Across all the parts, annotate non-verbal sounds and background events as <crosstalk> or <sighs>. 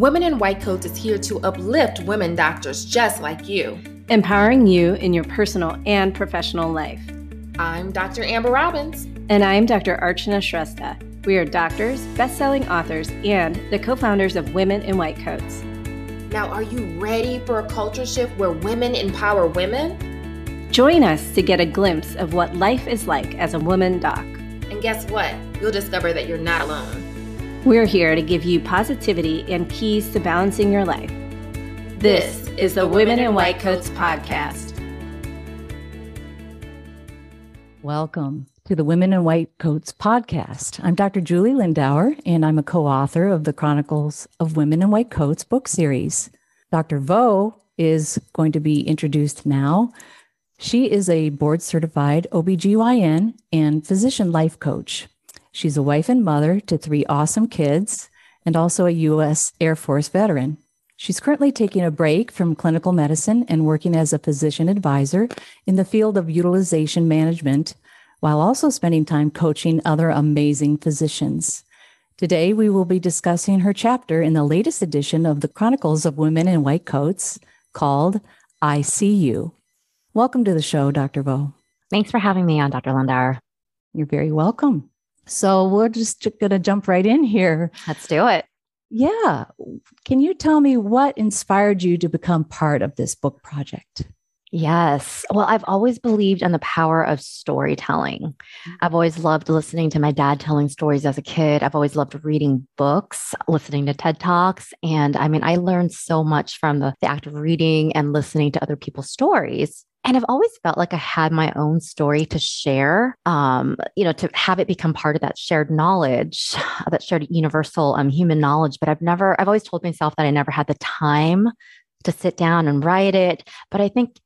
Women in White Coats is here to uplift women doctors just like you, empowering you in your personal and professional life. I'm Dr. Amber Robbins. And I'm Dr. Archana Shrestha. We are doctors, best selling authors, and the co founders of Women in White Coats. Now, are you ready for a culture shift where women empower women? Join us to get a glimpse of what life is like as a woman doc. And guess what? You'll discover that you're not alone. We're here to give you positivity and keys to balancing your life. This is the Women in White Coats podcast. Welcome to the Women in White Coats podcast. I'm Dr. Julie Lindauer, and I'm a co author of the Chronicles of Women in White Coats book series. Dr. Vo is going to be introduced now. She is a board certified OBGYN and physician life coach. She's a wife and mother to three awesome kids and also a U.S. Air Force veteran. She's currently taking a break from clinical medicine and working as a physician advisor in the field of utilization management while also spending time coaching other amazing physicians. Today, we will be discussing her chapter in the latest edition of the Chronicles of Women in White Coats called I See You. Welcome to the show, Dr. Vo. Thanks for having me on, Dr. Lindauer. You're very welcome. So, we're just going to jump right in here. Let's do it. Yeah. Can you tell me what inspired you to become part of this book project? Yes. Well, I've always believed in the power of storytelling. Mm-hmm. I've always loved listening to my dad telling stories as a kid. I've always loved reading books, listening to TED Talks. And I mean, I learned so much from the, the act of reading and listening to other people's stories. And I've always felt like I had my own story to share, um, you know, to have it become part of that shared knowledge, <sighs> that shared universal um, human knowledge. But I've never, I've always told myself that I never had the time to sit down and write it. But I think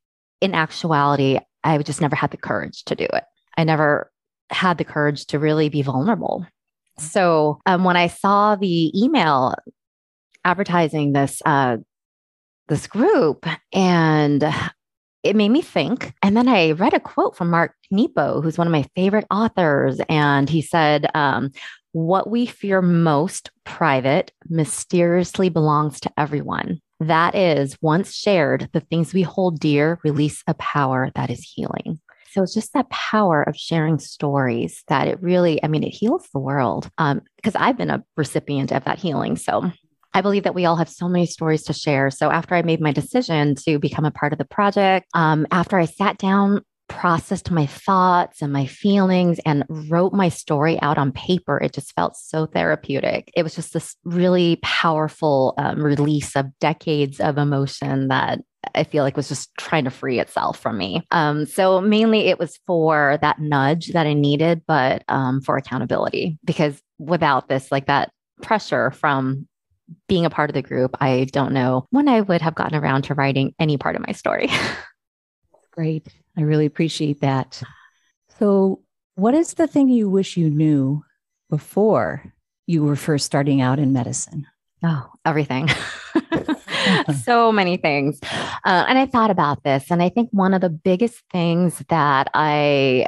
in actuality, I just never had the courage to do it. I never had the courage to really be vulnerable. So um, when I saw the email advertising this uh, this group, and it made me think. And then I read a quote from Mark Nepo, who's one of my favorite authors, and he said, um, "What we fear most, private, mysteriously belongs to everyone." That is, once shared, the things we hold dear release a power that is healing. So it's just that power of sharing stories that it really, I mean, it heals the world. Um, because I've been a recipient of that healing. So I believe that we all have so many stories to share. So after I made my decision to become a part of the project, um, after I sat down processed my thoughts and my feelings and wrote my story out on paper, it just felt so therapeutic. It was just this really powerful um, release of decades of emotion that I feel like was just trying to free itself from me. Um, so mainly it was for that nudge that I needed, but um, for accountability, because without this, like that pressure from being a part of the group, I don't know when I would have gotten around to writing any part of my story. <laughs> Great. I really appreciate that. So, what is the thing you wish you knew before you were first starting out in medicine? Oh, everything. <laughs> so many things. Uh, and I thought about this. And I think one of the biggest things that I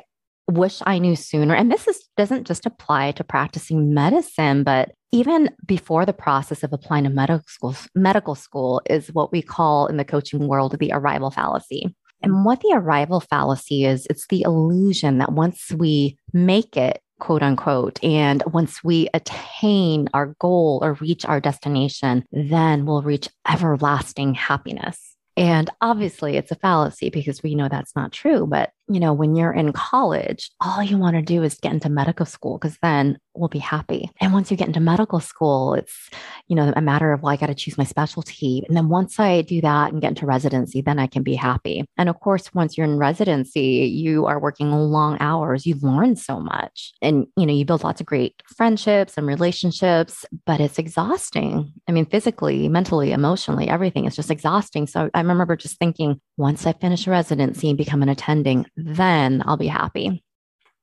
wish I knew sooner, and this is, doesn't just apply to practicing medicine, but even before the process of applying to medical school, medical school is what we call in the coaching world the arrival fallacy. And what the arrival fallacy is, it's the illusion that once we make it, quote unquote, and once we attain our goal or reach our destination, then we'll reach everlasting happiness. And obviously, it's a fallacy because we know that's not true. But, you know, when you're in college, all you want to do is get into medical school because then we'll be happy. And once you get into medical school, it's, you know, a matter of, well, I got to choose my specialty. And then once I do that and get into residency, then I can be happy. And of course, once you're in residency, you are working long hours. You've learned so much and, you know, you build lots of great friendships and relationships, but it's exhausting. I mean, physically, mentally, emotionally, everything is just exhausting. So I remember just thinking, once I finish residency and become an attending, then I'll be happy.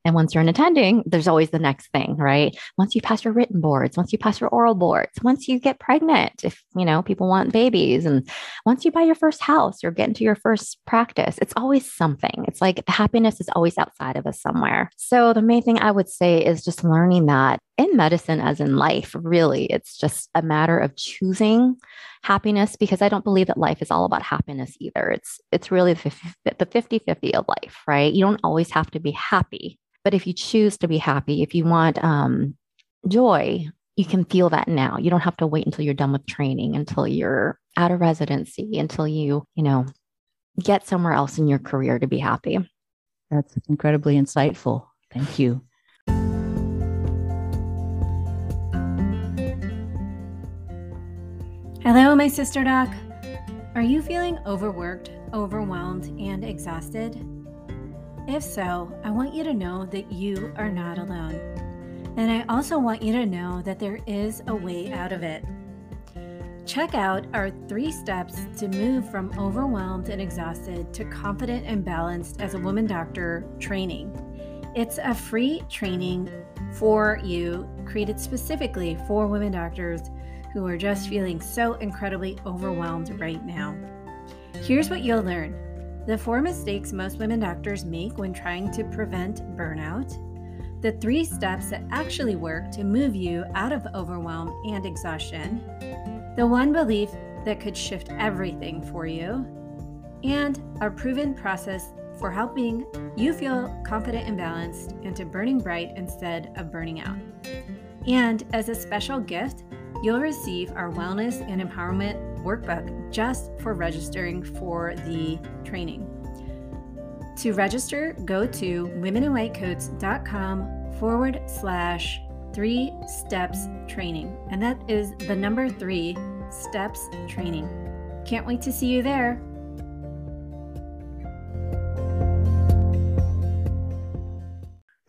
And once you're an attending, there's always the next thing, right? Once you pass your written boards, once you pass your oral boards, once you get pregnant, if you know people want babies, and once you buy your first house or get into your first practice, it's always something. It's like happiness is always outside of us somewhere. So the main thing I would say is just learning that in medicine as in life, really, it's just a matter of choosing happiness because I don't believe that life is all about happiness either. It's it's really the 50-50 of life, right? You don't always have to be happy, but if you choose to be happy, if you want um, joy, you can feel that now. You don't have to wait until you're done with training, until you're out of residency, until you, you know, get somewhere else in your career to be happy. That's incredibly insightful. Thank you. Hello, my sister doc. Are you feeling overworked, overwhelmed, and exhausted? If so, I want you to know that you are not alone. And I also want you to know that there is a way out of it. Check out our three steps to move from overwhelmed and exhausted to confident and balanced as a woman doctor training. It's a free training for you, created specifically for women doctors who are just feeling so incredibly overwhelmed right now. Here's what you'll learn the four mistakes most women doctors make when trying to prevent burnout, the three steps that actually work to move you out of overwhelm and exhaustion, the one belief that could shift everything for you, and our proven process for helping you feel confident and balanced into burning bright instead of burning out. And as a special gift, you'll receive our wellness and empowerment workbook just for registering for the training. To register, go to womeninwhitecoats.com forward slash three steps training. And that is the number three steps training. Can't wait to see you there.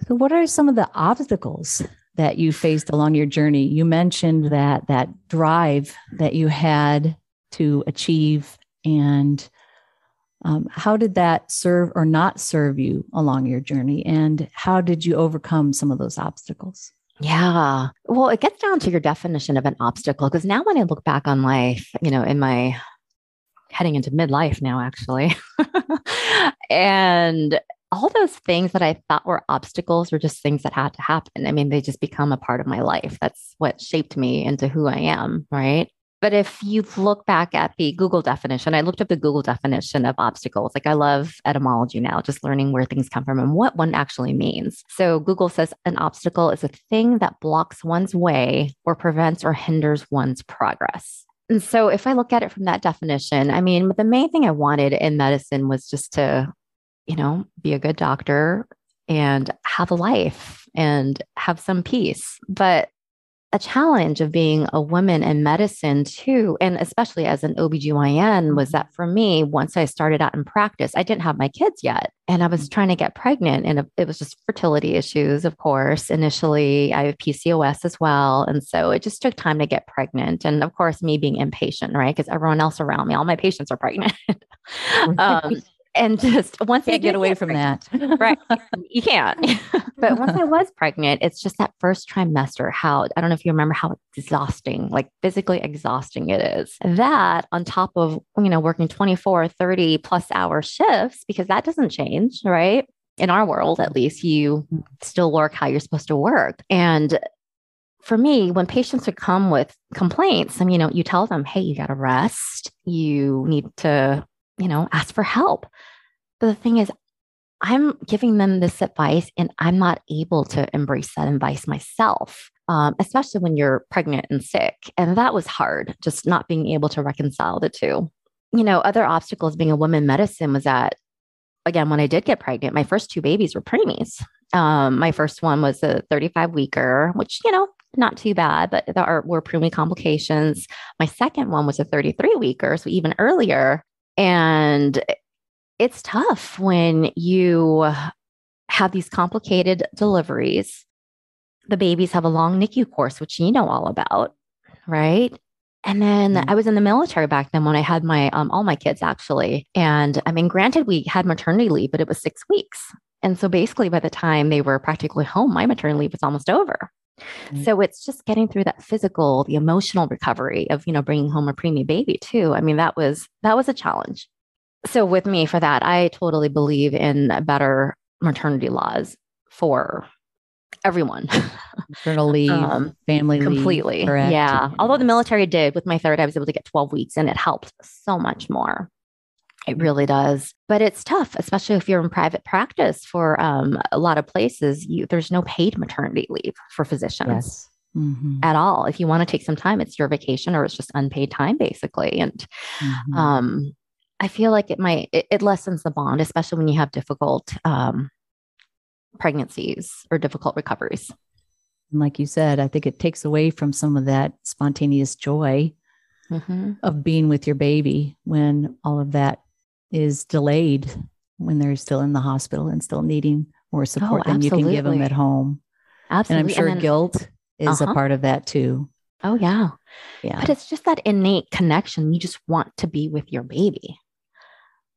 So, what are some of the obstacles that you faced along your journey. You mentioned that that drive that you had to achieve and um, how did that serve or not serve you along your journey? And how did you overcome some of those obstacles? Yeah. Well, it gets down to your definition of an obstacle because now when I look back on life, you know, in my heading into midlife now, actually, <laughs> and all those things that I thought were obstacles were just things that had to happen. I mean, they just become a part of my life. That's what shaped me into who I am, right? But if you look back at the Google definition, I looked up the Google definition of obstacles. Like I love etymology now, just learning where things come from and what one actually means. So Google says an obstacle is a thing that blocks one's way or prevents or hinders one's progress. And so if I look at it from that definition, I mean, the main thing I wanted in medicine was just to you know, be a good doctor and have a life and have some peace. But a challenge of being a woman in medicine too, and especially as an OBGYN, was that for me, once I started out in practice, I didn't have my kids yet. And I was trying to get pregnant, and it was just fertility issues, of course. Initially, I have PCOS as well. And so it just took time to get pregnant. And of course, me being impatient, right? Because everyone else around me, all my patients are pregnant. <laughs> um, and just once I get away from <laughs> that, right? You can't. <laughs> but once I was pregnant, it's just that first trimester. How I don't know if you remember how exhausting, like physically exhausting it is. That on top of you know working 24, 30 plus hour shifts because that doesn't change, right? In our world, at least, you still work how you're supposed to work. And for me, when patients would come with complaints, and you know, you tell them, hey, you got to rest. You need to you know, ask for help. But the thing is, I'm giving them this advice and I'm not able to embrace that advice myself, um, especially when you're pregnant and sick. And that was hard, just not being able to reconcile the two. You know, other obstacles being a woman medicine was that, again, when I did get pregnant, my first two babies were preemies. Um, my first one was a 35 weeker, which, you know, not too bad, but there are, were preemie complications. My second one was a 33 weeker, so even earlier. And it's tough when you have these complicated deliveries. The babies have a long NICU course, which you know all about, right? And then mm-hmm. I was in the military back then when I had my um, all my kids actually. And I mean, granted, we had maternity leave, but it was six weeks. And so basically, by the time they were practically home, my maternity leave was almost over. Mm-hmm. So it's just getting through that physical, the emotional recovery of, you know, bringing home a preemie baby too. I mean, that was, that was a challenge. So with me for that, I totally believe in better maternity laws for everyone. <laughs> Maternal leave, Um, family leave. completely. correct? Yeah. Although the military did with my third, I was able to get 12 weeks and it helped so much more. It really does. But it's tough, especially if you're in private practice for um, a lot of places. You, there's no paid maternity leave for physicians Yes. Mhm, at all. If you want to take some time, it's your vacation or it's just unpaid time, basically. And mhm. um, I feel like it might, it, it lessens the bond, especially when you have difficult um, pregnancies or difficult recoveries. And like you said, I think it takes away from some of that spontaneous joy Mhm. of being with your baby when all of that is delayed when they're still in the hospital and still needing more support than you can give them at home. And I'm sure then- guilt is Uh-huh. a part of that too. Oh, yeah. Yeah. But it's just that innate connection. You just want to be with your baby.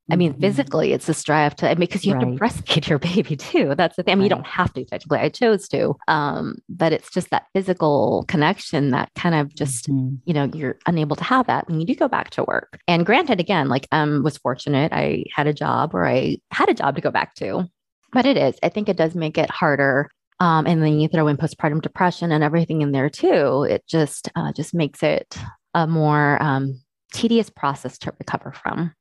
I mean, Mhm. physically, it's a strive to, I mean, because you have Right. to breastfeed your baby too. That's the thing. I mean, you don't have to technically. I chose to. Um, but it's just that physical connection that kind of just, Mhm. you know, you're unable to have that when you do go back to work. And granted, again, like um was fortunate. I had a job or I had a job to go back to. But it is, I think it does make it harder. Um, and then you throw in postpartum depression and everything in there too. It just uh, just makes it a more um, tedious process to recover from.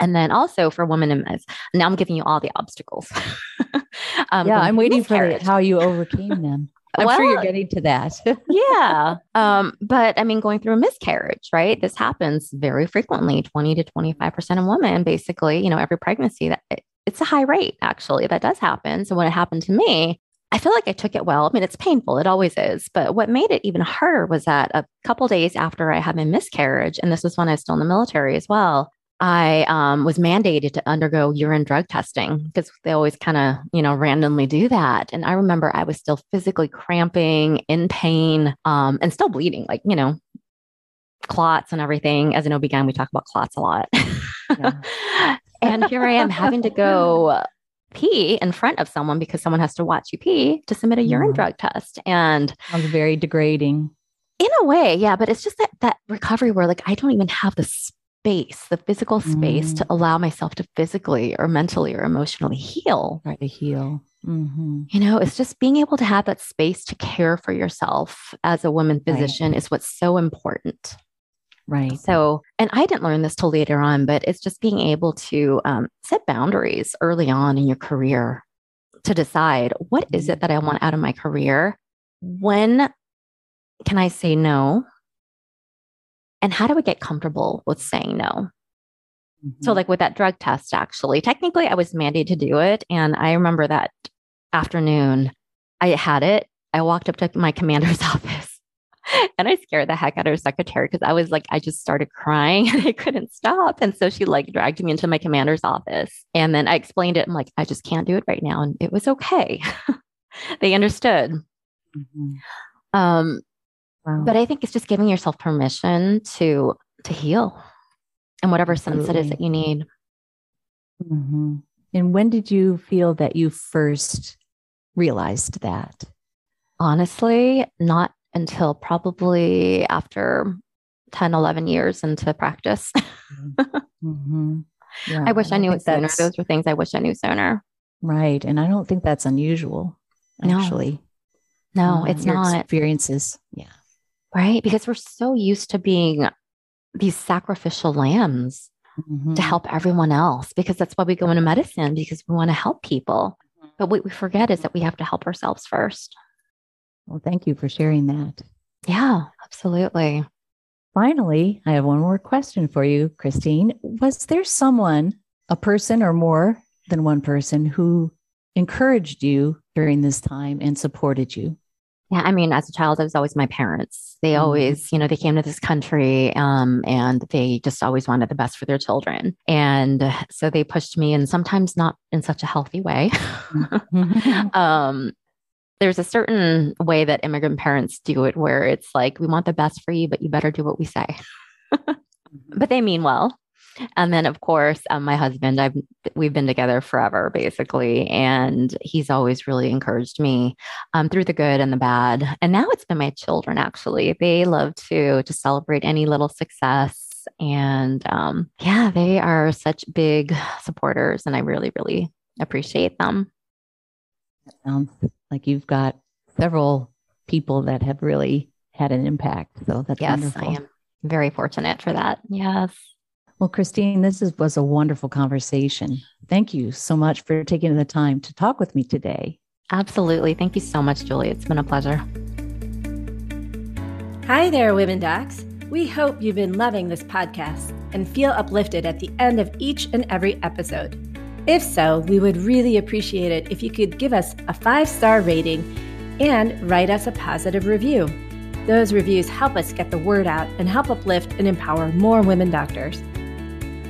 And then also for women in this, now I'm giving you all the obstacles. <laughs> um, yeah, I'm waiting for miscarriage. how you overcame them. <laughs> I'm sure you're getting to that. <laughs> yeah. Um, but I mean, going through a miscarriage, right? This happens very frequently 20 to 25% of women, basically, you know, every pregnancy that it- it's a high rate, actually, that does happen. So when it happened to me, I feel like I took it well. I mean, it's painful, it always is. But what made it even harder was that a couple days after I had my miscarriage, and this was when I was still in the military as well, I um, was mandated to undergo urine drug testing because they always kind of, you know, randomly do that. And I remember I was still physically cramping, in pain, um, and still bleeding, like, you know, clots and everything. As an OB-GYN, we talk about clots a lot. <laughs> and here I am having to go <laughs> pee in front of someone because someone has to watch you pee to submit a urine Mhm. drug test. And Sounds very degrading. in a way, yeah, but it's just that that recovery where like I don't even have the space, the physical space to allow myself to physically or mentally or emotionally heal. Right to heal. hmm You know, it's just being able to have that space to care for yourself as a woman Right. physician is what's so important. Right. So, and I didn't learn this till later on, but it's just being able to um, set boundaries early on in your career to decide what is it that I want out of my career? When can I say no? And how do I get comfortable with saying no? So, Mhm. like with that drug test, actually, technically I was mandated to do it. And I remember that afternoon, I had it. I walked up to my commander's <laughs> office and I scared the heck out of her secretary because I was like, I just started crying <laughs> and I couldn't stop. And so she like dragged me into my commander's office. And then I explained it. I'm like, I just can't do it right now. And it was okay. <laughs> they understood. Mhm. Um, Wow. but I think it's just giving yourself permission to to heal in whatever sense it is that you need. Mhm. And when did you feel that you first realized that? Honestly, not until probably after 10, 11 years into practice. <laughs> Mhm. Yeah, I wish I don't knew it sooner. that's- Those were things I wish I knew sooner. Right. And I don't think that's unusual, No, actually. No, Uh, it's not. Experiences. Yeah. Right. Because we're so used to being these sacrificial lambs Mhm. to help everyone else because that's why we go into medicine because we want to help people. But what we forget is that we have to help ourselves first. Well, thank you for sharing that. Yeah, absolutely. Finally, I have one more question for you, Christine. Was there someone, a person or more than one person, who encouraged you during this time and supported you? Yeah, I mean, as a child, it was always my parents. They Mhm. always, you know, they came to this country um, and they just always wanted the best for their children. And so they pushed me, and sometimes not in such a healthy way. <laughs> um, there's a certain way that immigrant parents do it where it's like, we want the best for you, but you better do what we say. <laughs> but they mean well. And then, of course, um, my husband, I've we've been together forever, basically, and he's always really encouraged me um, through the good and the bad. And now it's been my children. Actually, they love to to celebrate any little success, and um, yeah, they are such big supporters, and I really, really appreciate them. Sounds like you've got several people that have really had an impact. So that's yes, wonderful. I am very fortunate for that. Yes. Well, Christine, this is, was a wonderful conversation. Thank you so much for taking the time to talk with me today. Absolutely. Thank you so much, Julie. It's been a pleasure. Hi there, Women Docs. We hope you've been loving this podcast and feel uplifted at the end of each and every episode. If so, we would really appreciate it if you could give us a five star rating and write us a positive review. Those reviews help us get the word out and help uplift and empower more women doctors.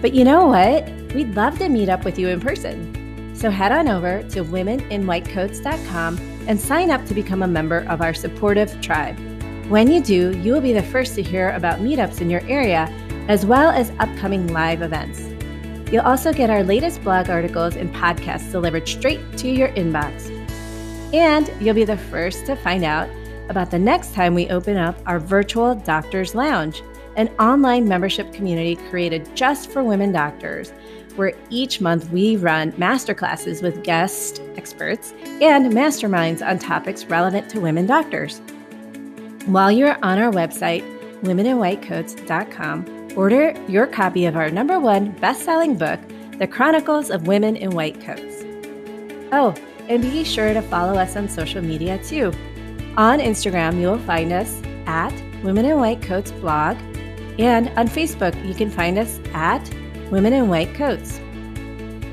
But you know what? We'd love to meet up with you in person. So head on over to womeninwhitecoats.com and sign up to become a member of our supportive tribe. When you do, you will be the first to hear about meetups in your area as well as upcoming live events. You'll also get our latest blog articles and podcasts delivered straight to your inbox. And you'll be the first to find out about the next time we open up our virtual Doctors Lounge, an online membership community created just for women doctors, where each month we run masterclasses with guest experts and masterminds on topics relevant to women doctors. While you're on our website, womeninwhitecoats.com, order your copy of our number one best selling book, The Chronicles of Women in White Coats. Oh, and be sure to follow us on social media too. On Instagram, you'll find us at Women in White Coats blog, and on Facebook, you can find us at Women in White Coats.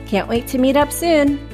Can't wait to meet up soon.